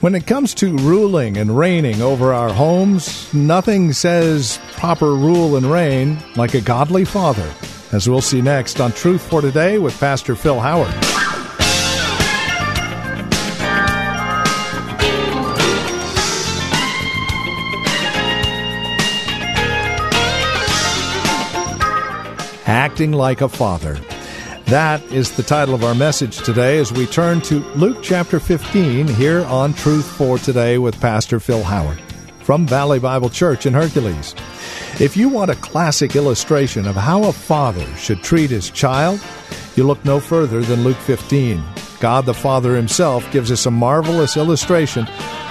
When it comes to ruling and reigning over our homes, nothing says proper rule and reign like a godly father. As we'll see next on Truth for Today with Pastor Phil Howard. Acting like a father. That is the title of our message today as we turn to Luke chapter 15 here on Truth for Today with Pastor Phil Howard from Valley Bible Church in Hercules. If you want a classic illustration of how a father should treat his child, you look no further than Luke 15. God the Father himself gives us a marvelous illustration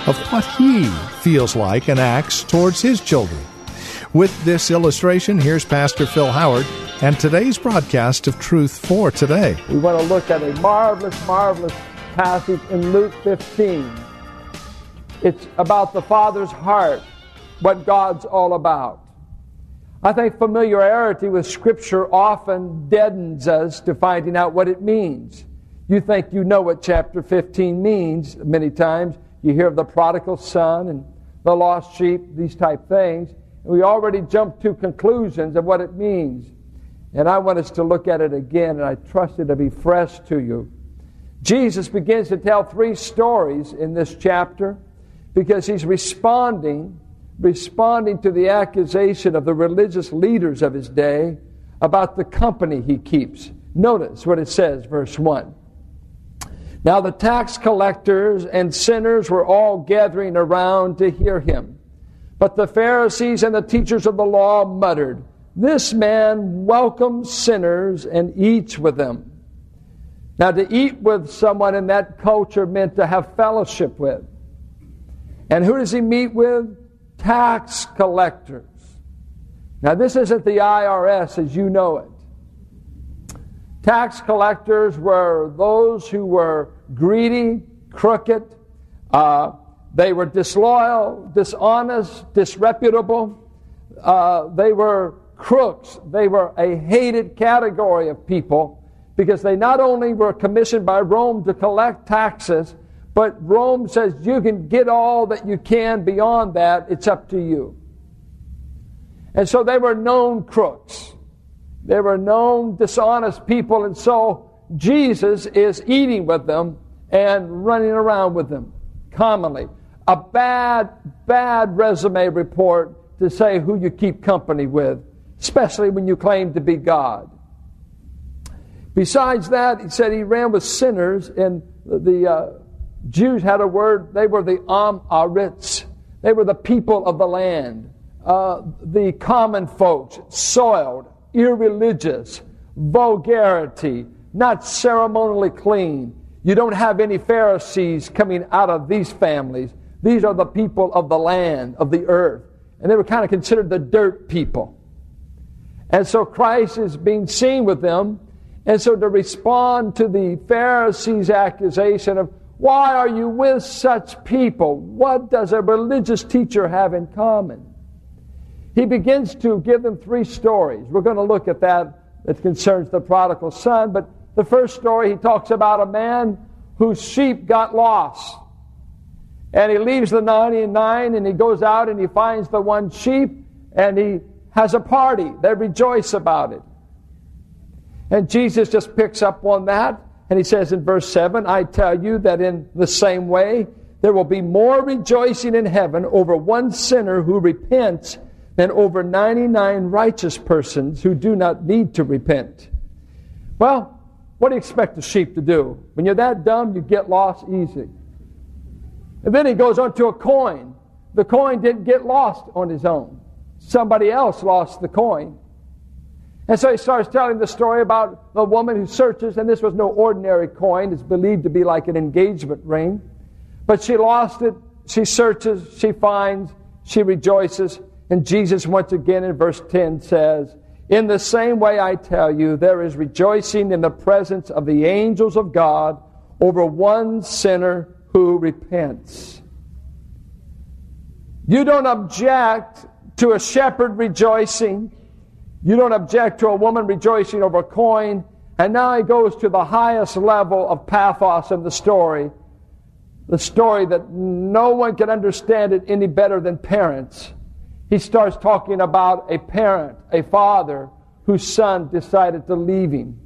of what he feels like and acts towards his children. With this illustration, here's Pastor Phil Howard and today's broadcast of Truth for Today. We want to look at a marvelous, marvelous passage in Luke 15. It's about the Father's heart, what God's all about. I think familiarity with Scripture often deadens us to finding out what it means. You think you know what chapter 15 means many times. You hear of the prodigal son and the lost sheep, these type things. We already jump to conclusions of what it means. And I want us to look at it again, and I trust it to be fresh to you. Jesus begins to tell three stories in this chapter because he's responding, responding to the accusation of the religious leaders of his day about the company he keeps. Notice what it says, verse 1. Now the tax collectors and sinners were all gathering around to hear him. But the Pharisees and the teachers of the law muttered, this man welcomes sinners and eats with them. Now, to eat with someone in that culture meant to have fellowship with. And who does he meet with? Tax collectors. Now, this isn't the IRS as you know it. Tax collectors were those who were greedy, crooked, uh, they were disloyal, dishonest, disreputable. Uh, they were crooks. They were a hated category of people because they not only were commissioned by Rome to collect taxes, but Rome says you can get all that you can beyond that, it's up to you. And so they were known crooks. They were known dishonest people, and so Jesus is eating with them and running around with them commonly. A bad, bad resume report to say who you keep company with especially when you claim to be God. Besides that, he said he ran with sinners, and the uh, Jews had a word, they were the Am ha'aretz. They were the people of the land, uh, the common folks, soiled, irreligious, vulgarity, not ceremonially clean. You don't have any Pharisees coming out of these families. These are the people of the land, of the earth. And they were kind of considered the dirt people. And so Christ is being seen with them. And so to respond to the Pharisees' accusation of, why are you with such people? What does a religious teacher have in common? He begins to give them three stories. We're going to look at that that concerns the prodigal son. But the first story, he talks about a man whose sheep got lost. And he leaves the 99 and he goes out and he finds the one sheep and he has a party. They rejoice about it. And Jesus just picks up on that and he says in verse 7 I tell you that in the same way, there will be more rejoicing in heaven over one sinner who repents than over 99 righteous persons who do not need to repent. Well, what do you expect a sheep to do? When you're that dumb, you get lost easy. And then he goes on to a coin. The coin didn't get lost on his own. Somebody else lost the coin. And so he starts telling the story about the woman who searches, and this was no ordinary coin. It's believed to be like an engagement ring. But she lost it. She searches, she finds, she rejoices. And Jesus, once again in verse 10, says, In the same way I tell you, there is rejoicing in the presence of the angels of God over one sinner who repents. You don't object to a shepherd rejoicing you don't object to a woman rejoicing over a coin. And now he goes to the highest level of pathos in the story. The story that no one can understand it any better than parents. He starts talking about a parent, a father, whose son decided to leave him.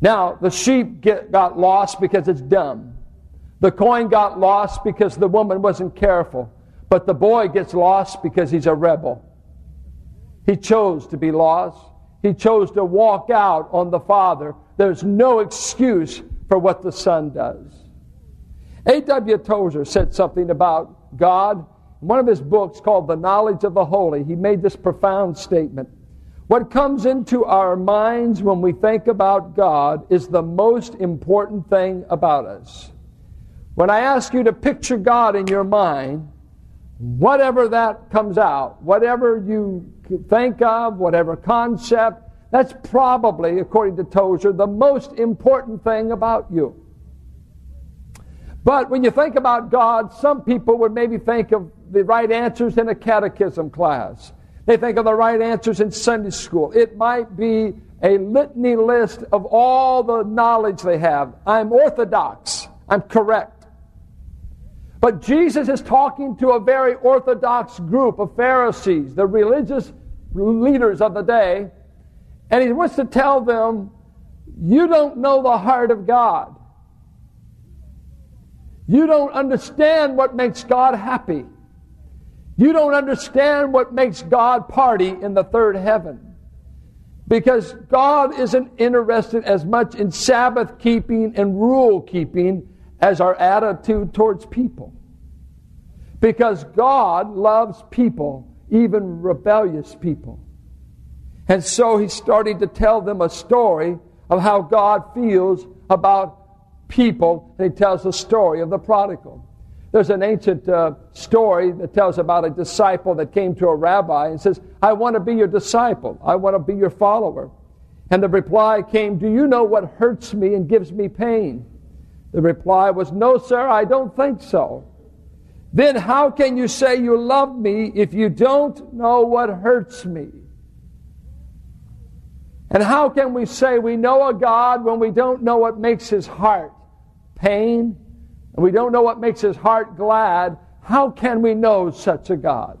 Now, the sheep get, got lost because it's dumb. The coin got lost because the woman wasn't careful. But the boy gets lost because he's a rebel. He chose to be lost. He chose to walk out on the Father. There's no excuse for what the Son does. A.W. Tozer said something about God. In one of his books called The Knowledge of the Holy, he made this profound statement. What comes into our minds when we think about God is the most important thing about us. When I ask you to picture God in your mind, whatever that comes out, whatever you think of, whatever concept, that's probably, according to Tozer, the most important thing about you. But when you think about God, some people would maybe think of the right answers in a catechism class. They think of the right answers in Sunday school. It might be a litany list of all the knowledge they have. I'm orthodox. I'm correct. But Jesus is talking to a very orthodox group of Pharisees, the religious leaders of the day, and he wants to tell them, You don't know the heart of God. You don't understand what makes God happy. You don't understand what makes God party in the third heaven. Because God isn't interested as much in Sabbath keeping and rule keeping as our attitude towards people. Because God loves people, even rebellious people. And so he's starting to tell them a story of how God feels about people. And he tells the story of the prodigal. There's an ancient uh, story that tells about a disciple that came to a rabbi and says, I want to be your disciple. I want to be your follower. And the reply came, Do you know what hurts me and gives me pain? The reply was, No, sir, I don't think so. Then how can you say you love me if you don't know what hurts me? And how can we say we know a God when we don't know what makes his heart pain and we don't know what makes his heart glad? How can we know such a God?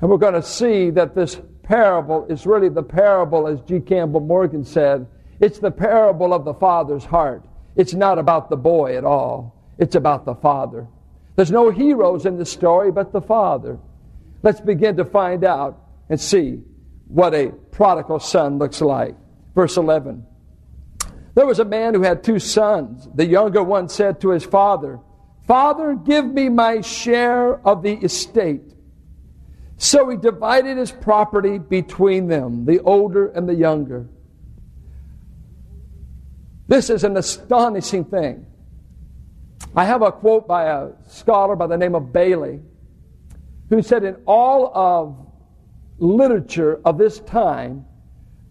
And we're going to see that this parable is really the parable, as G. Campbell Morgan said, it's the parable of the Father's heart. It's not about the boy at all, it's about the Father. There's no heroes in the story but the Father. Let's begin to find out and see what a prodigal son looks like. Verse 11. There was a man who had two sons. The younger one said to his father, Father, give me my share of the estate. So he divided his property between them, the older and the younger. This is an astonishing thing. I have a quote by a scholar by the name of Bailey, who said, In all of literature of this time,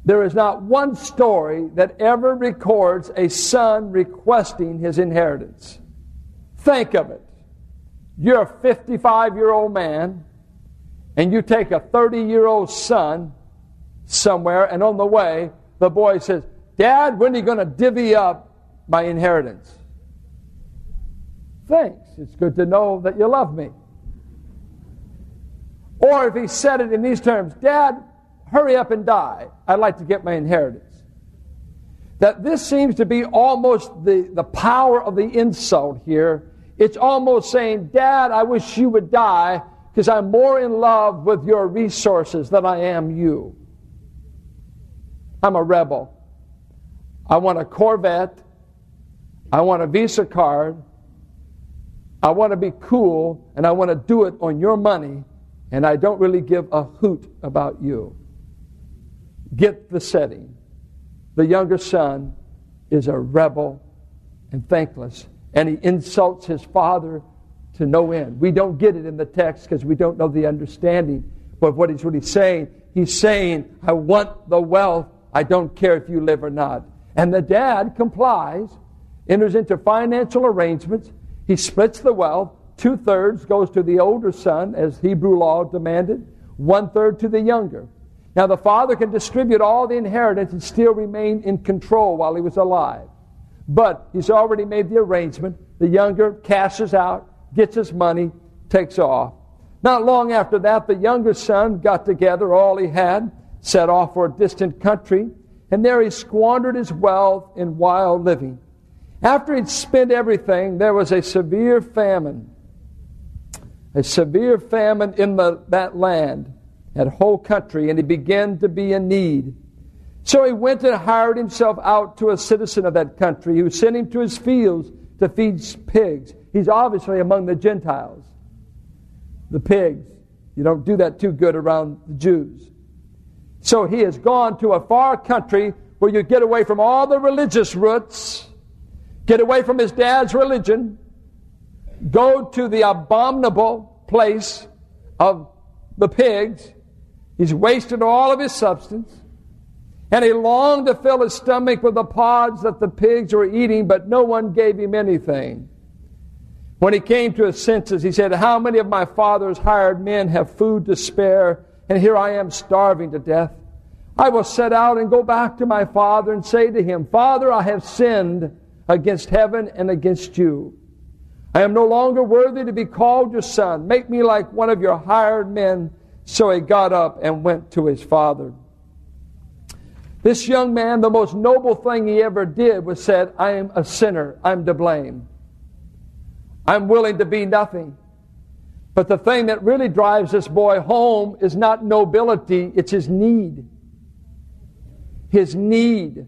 there is not one story that ever records a son requesting his inheritance. Think of it. You're a 55 year old man, and you take a 30 year old son somewhere, and on the way, the boy says, Dad, when are you going to divvy up my inheritance? Thanks. It's good to know that you love me. Or if he said it in these terms, Dad, hurry up and die. I'd like to get my inheritance. That this seems to be almost the, the power of the insult here. It's almost saying, Dad, I wish you would die because I'm more in love with your resources than I am you. I'm a rebel. I want a Corvette. I want a Visa card. I want to be cool and I want to do it on your money and I don't really give a hoot about you. Get the setting. The younger son is a rebel and thankless, and he insults his father to no end. We don't get it in the text because we don't know the understanding. of what he's really saying, he's saying, I want the wealth. I don't care if you live or not. And the dad complies, enters into financial arrangements. He splits the wealth. Two thirds goes to the older son, as Hebrew law demanded, one third to the younger. Now, the father can distribute all the inheritance and still remain in control while he was alive. But he's already made the arrangement. The younger cashes out, gets his money, takes off. Not long after that, the younger son got together all he had, set off for a distant country, and there he squandered his wealth in wild living. After he'd spent everything, there was a severe famine. A severe famine in the, that land, that whole country, and he began to be in need. So he went and hired himself out to a citizen of that country who sent him to his fields to feed pigs. He's obviously among the Gentiles, the pigs. You don't do that too good around the Jews. So he has gone to a far country where you get away from all the religious roots, get away from his dad's religion, go to the abominable place of the pigs. He's wasted all of his substance. And he longed to fill his stomach with the pods that the pigs were eating, but no one gave him anything. When he came to his senses, he said, How many of my father's hired men have food to spare, and here I am starving to death? I will set out and go back to my father and say to him, Father, I have sinned against heaven and against you. I am no longer worthy to be called your son. Make me like one of your hired men. So he got up and went to his father. This young man, the most noble thing he ever did was said, I am a sinner. I'm to blame. I'm willing to be nothing. But the thing that really drives this boy home is not nobility, it's his need. His need.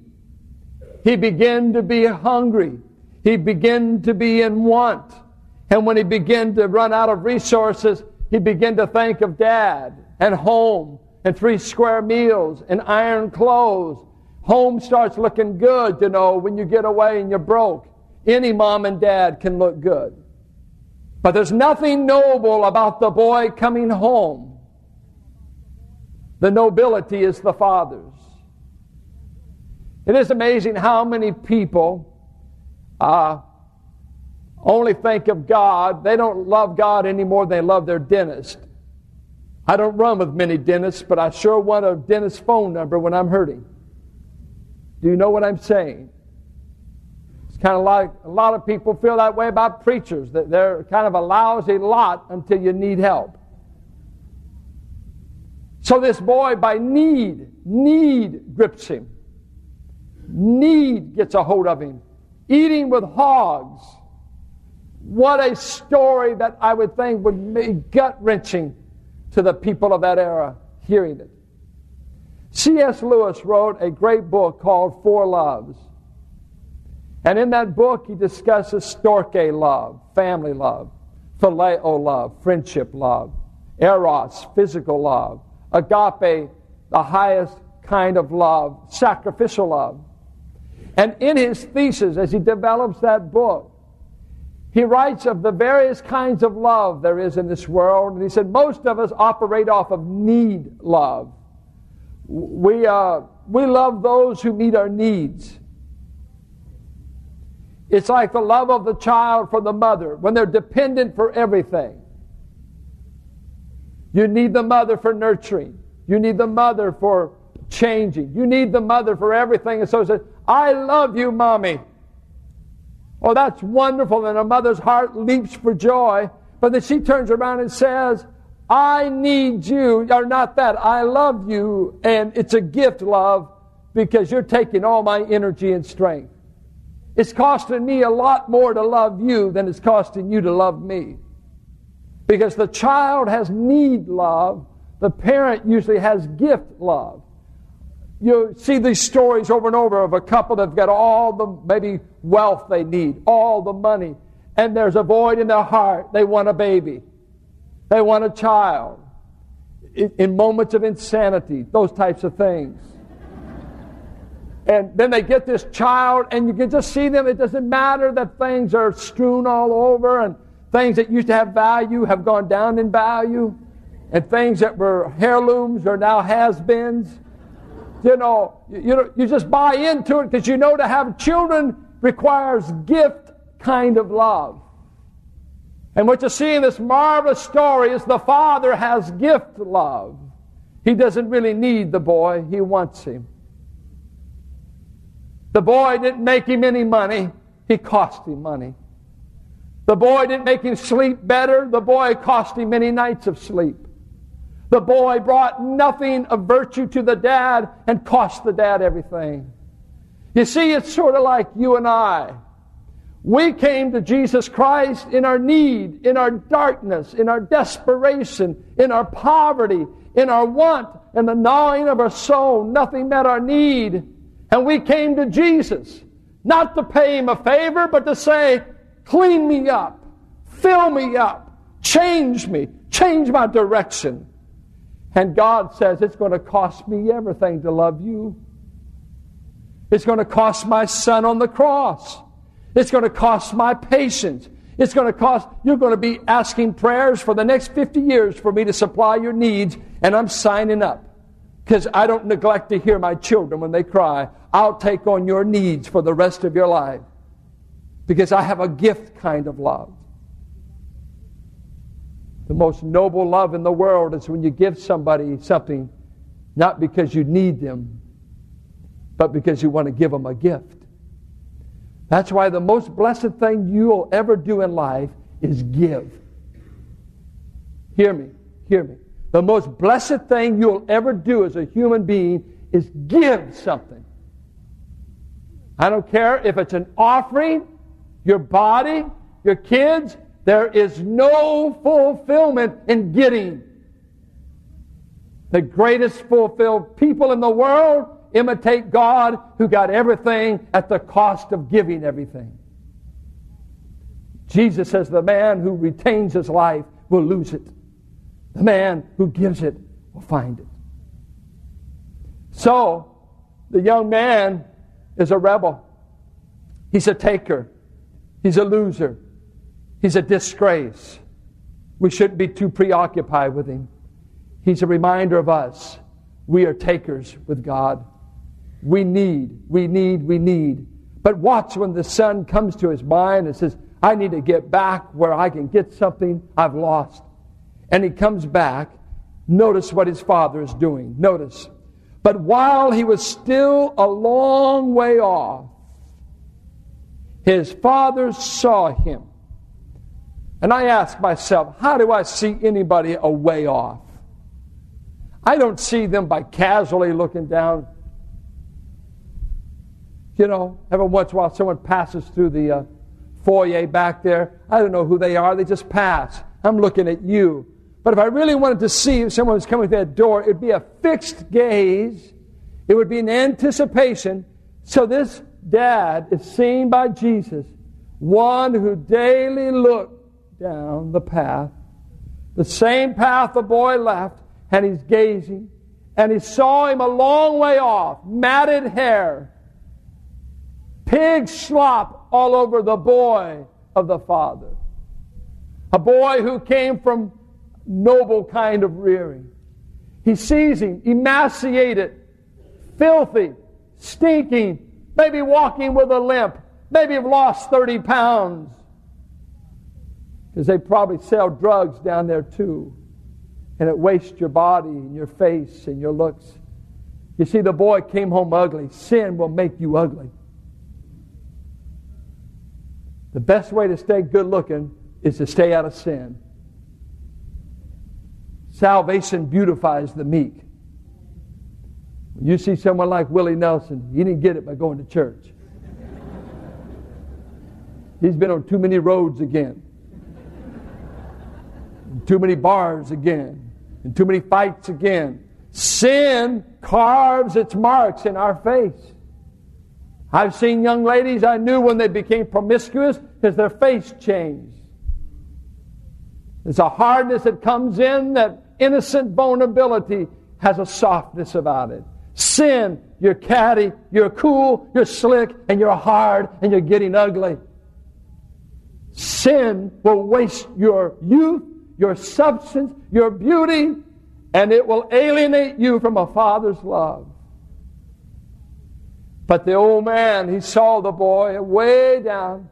He began to be hungry. He began to be in want. And when he began to run out of resources, he began to think of dad and home and three square meals and iron clothes. Home starts looking good, you know, when you get away and you're broke. Any mom and dad can look good. But there's nothing noble about the boy coming home. The nobility is the father's. It is amazing how many people uh, only think of God. They don't love God any more than they love their dentist. I don't run with many dentists, but I sure want a dentist phone number when I'm hurting. Do you know what I'm saying? It's kind of like a lot of people feel that way about preachers, that they're kind of a lousy lot until you need help. So this boy, by need, need grips him. Need gets a hold of him. Eating with hogs. What a story that I would think would be gut wrenching to the people of that era hearing it. C.S. Lewis wrote a great book called Four Loves. And in that book, he discusses storge love, family love, phileo love, friendship love, eros, physical love, agape, the highest kind of love, sacrificial love. And in his thesis, as he develops that book, he writes of the various kinds of love there is in this world. And he said, most of us operate off of need love. We, uh, we love those who meet our needs. It's like the love of the child for the mother when they're dependent for everything. You need the mother for nurturing. You need the mother for changing. You need the mother for everything. And so said, I love you, mommy. Oh, that's wonderful. And a mother's heart leaps for joy. But then she turns around and says, I need you, or not that, I love you, and it's a gift, love, because you're taking all my energy and strength. It's costing me a lot more to love you than it's costing you to love me. Because the child has need love, the parent usually has gift love you see these stories over and over of a couple that've got all the maybe wealth they need, all the money, and there's a void in their heart. They want a baby, they want a child. In, moments of insanity, those types of things. And then they get this child, and you can just see them. It doesn't matter that things are strewn all over, and things that used to have value have gone down in value, and things that were heirlooms are now has-beens. You know, you, you just buy into it because you know to have children requires gift kind of love. And what you see in this marvelous story is the father has gift love. He doesn't really need the boy, he wants him. The boy didn't make him any money, he cost him money. The boy didn't make him sleep better, the boy cost him many nights of sleep. The boy brought nothing of virtue to the dad and cost the dad everything. You see, it's sort of like you and I. We came to Jesus Christ in our need, in our darkness, in our desperation, in our poverty, in our want, and the gnawing of our soul. Nothing met our need. And we came to Jesus, not to pay him a favor, but to say, clean me up, fill me up, change me, change my direction. And God says, it's going to cost me everything to love you. It's going to cost my son on the cross. It's going to cost my patience. It's going to cost, you're going to be asking prayers for the next 50 years for me to supply your needs, and I'm signing up because I don't neglect to hear my children when they cry. I'll take on your needs for the rest of your life because I have a gift kind of love. The most noble love in the world is when you give somebody something not because you need them, but because you want to give them a gift. That's why the most blessed thing you'll ever do in life is give. Hear me, hear me. The most blessed thing you'll ever do as a human being is give something. I don't care if it's an offering, your body, your kids, there is no fulfillment in getting. The greatest fulfilled people in the world imitate God who got everything at the cost of giving everything. Jesus says the man who retains his life will lose it. The man who gives it will find it. So, the young man is a rebel. He's a taker. He's a loser. He's a disgrace. We shouldn't be too preoccupied with him. He's a reminder of us. We are takers with God. We need, we need, we need. But watch when the son comes to his mind and says, I need to get back where I can get something I've lost and he comes back. Notice what his father is doing. Notice. But while he was still a long way off, his father saw him. And I ask myself, how do I see anybody a way off? I don't see them by casually looking down. You know, every once in a while someone passes through the uh, foyer back there. I don't know who they are, they just pass. I'm looking at you. But if I really wanted to see if someone was coming through that door, it'd be a fixed gaze. It would be an anticipation. So this dad is seen by Jesus, one who daily looked down the path, the same path the boy left, and he's gazing. And he saw him a long way off, matted hair, pig slop all over the boy of the father. A boy who came from noble kind of rearing. He sees him emaciated, filthy, stinking, maybe walking with a limp, maybe have lost 30 pounds. Because they probably sell drugs down there too. And it wastes your body and your face and your looks. You see, the boy came home ugly. Sin will make you ugly. The best way to stay good looking is to stay out of sin. Salvation beautifies the meek. You see someone like Willie Nelson, he didn't get it by going to church. He's been on too many roads again, too many bars again, and too many fights again. Sin carves its marks in our face. I've seen young ladies I knew when they became promiscuous because their face changed. There's a hardness that comes in that innocent vulnerability has a softness about it. Sin you're catty, you're cool, you're slick, and you're hard, and you're getting ugly. Sin will waste your youth, your substance, your beauty, and it will alienate you from a father's love. But the old man, he saw the boy way down,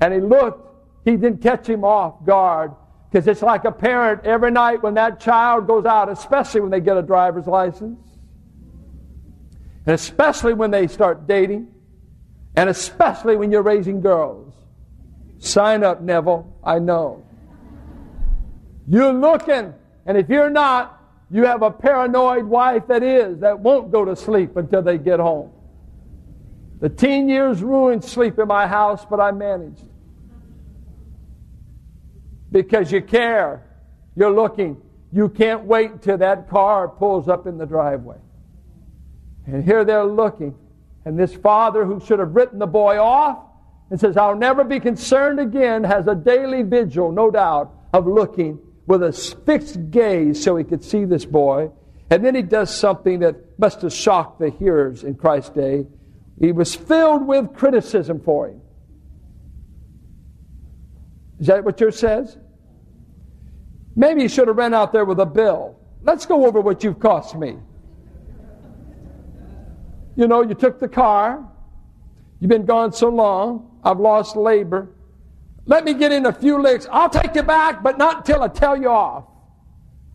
and he looked. He didn't catch him off guard. Because it's like a parent every night when that child goes out, especially when they get a driver's license, and especially when they start dating, and especially when you're raising girls. Sign up, Neville. I know. You're looking, and if you're not, you have a paranoid wife that is, that won't go to sleep until they get home. The teen years ruined sleep in my house, but I managed because you care. You're looking. You can't wait until that car pulls up in the driveway. And here they're looking. And this father who should have written the boy off and says, I'll never be concerned again, has a daily vigil, no doubt, of looking with a fixed gaze so he could see this boy. And then he does something that must have shocked the hearers in Christ's day. He was filled with criticism for him. Is that what yours says? Maybe you should have ran out there with a bill. Let's go over what you've cost me. You know, you took the car. You've been gone so long. I've lost labor. Let me get in a few licks. I'll take you back, but not until I tell you off.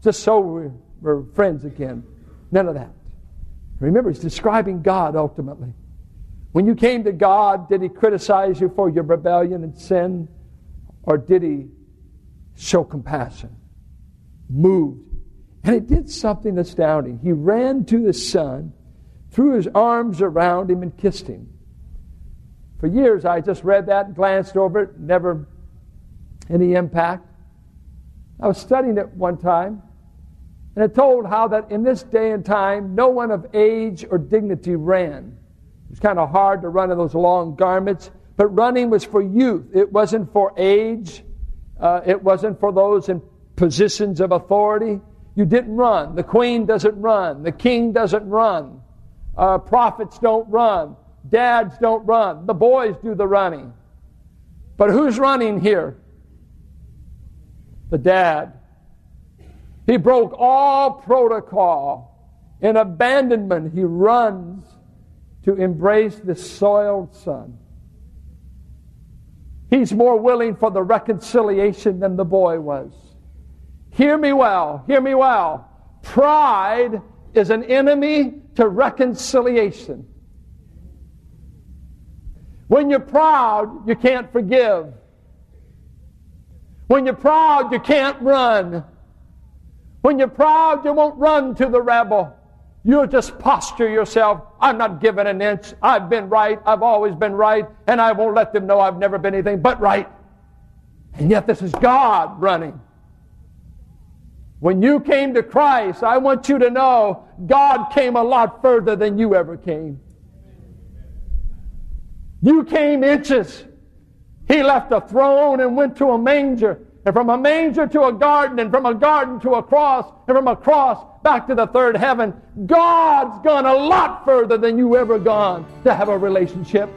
Just so we're, we're friends again. None of that. Remember, he's describing God ultimately. When you came to God, did he criticize you for your rebellion and sin? Or did he show compassion? Moved. And it did something astounding. He ran to the son, threw his arms around him, and kissed him. For years, I just read that and glanced over it, never any impact. I was studying it one time, and it told how that in this day and time, no one of age or dignity ran. It was kind of hard to run in those long garments, but running was for youth. It wasn't for age. Uh, it wasn't for those in positions of authority. You didn't run. The queen doesn't run. The king doesn't run. Uh, prophets don't run. Dads don't run. The boys do the running. But who's running here? The dad. He broke all protocol. In abandonment, he runs to embrace the soiled son. He's more willing for the reconciliation than the boy was. Hear me well, hear me well. Pride is an enemy to reconciliation. When you're proud, you can't forgive. When you're proud, you can't run. When you're proud, you won't run to the rebel. You'll just posture yourself. I'm not giving an inch. I've been right. I've always been right. And I won't let them know I've never been anything but right. And yet, this is God running. When you came to Christ, I want you to know God came a lot further than you ever came. You came inches. He left a throne and went to a manger. And from a manger to a garden, and from a garden to a cross, and from a cross back to the third heaven. God's gone a lot further than you ever gone to have a relationship.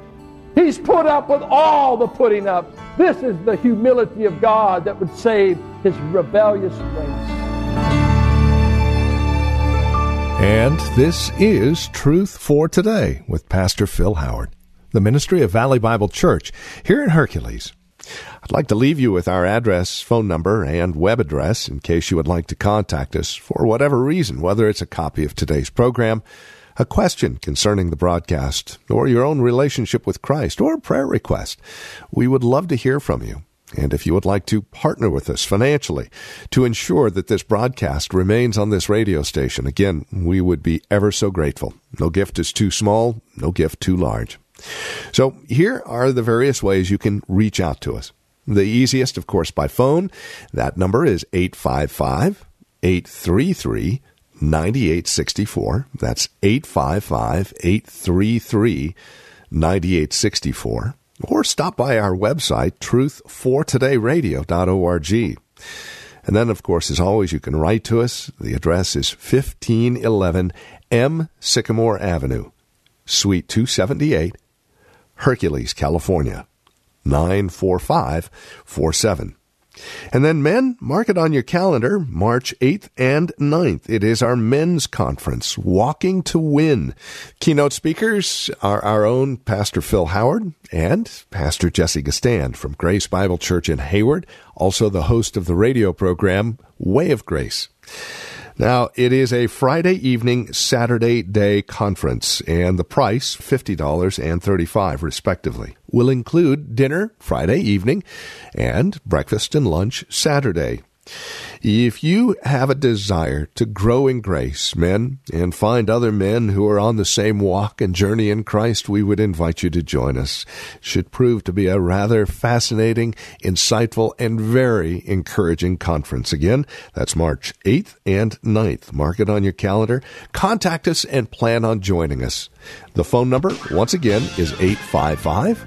He's put up with all the putting up. This is the humility of God that would save his rebellious race. And this is Truth for Today with Pastor Phil Howard, the ministry of Valley Bible Church here in Hercules. I'd like to leave you with our address, phone number, and web address in case you would like to contact us for whatever reason, whether it's a copy of today's program, a question concerning the broadcast, or your own relationship with Christ, or a prayer request. We would love to hear from you. And if you would like to partner with us financially to ensure that this broadcast remains on this radio station, again, we would be ever so grateful. No gift is too small, no gift too large. So here are the various ways you can reach out to us. The easiest, of course, by phone. That number is 855 833 9864. That's 855 833 9864 or stop by our website, truthfortodayradio.org. And then, of course, as always, you can write to us. The address is 1511 M. Sycamore Avenue, Suite 278, Hercules, California, 94547. And then, men, mark it on your calendar, March 8th and 9th. It is our men's conference, Walking to Win. Keynote speakers are our own Pastor Phil Howard and Pastor Jesse Gistand from Grace Bible Church in Hayward, also the host of the radio program, Way of Grace. Now, it is a Friday evening, Saturday day conference, and the price, $50 and 35 respectively, will include dinner Friday evening and breakfast and lunch Saturday. If you have a desire to grow in grace, men, and find other men who are on the same walk and journey in Christ, we would invite you to join us. Should prove to be a rather fascinating, insightful, and very encouraging conference. Again, that's March 8th and 9th. Mark it on your calendar. Contact us and plan on joining us. The phone number, once again, is 855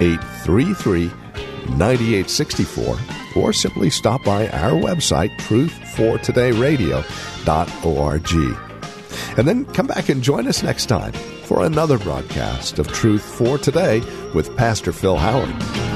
833 9864 or simply stop by our website, truthfortodayradio.org. And then come back and join us next time for another broadcast of Truth for Today with Pastor Phil Howard.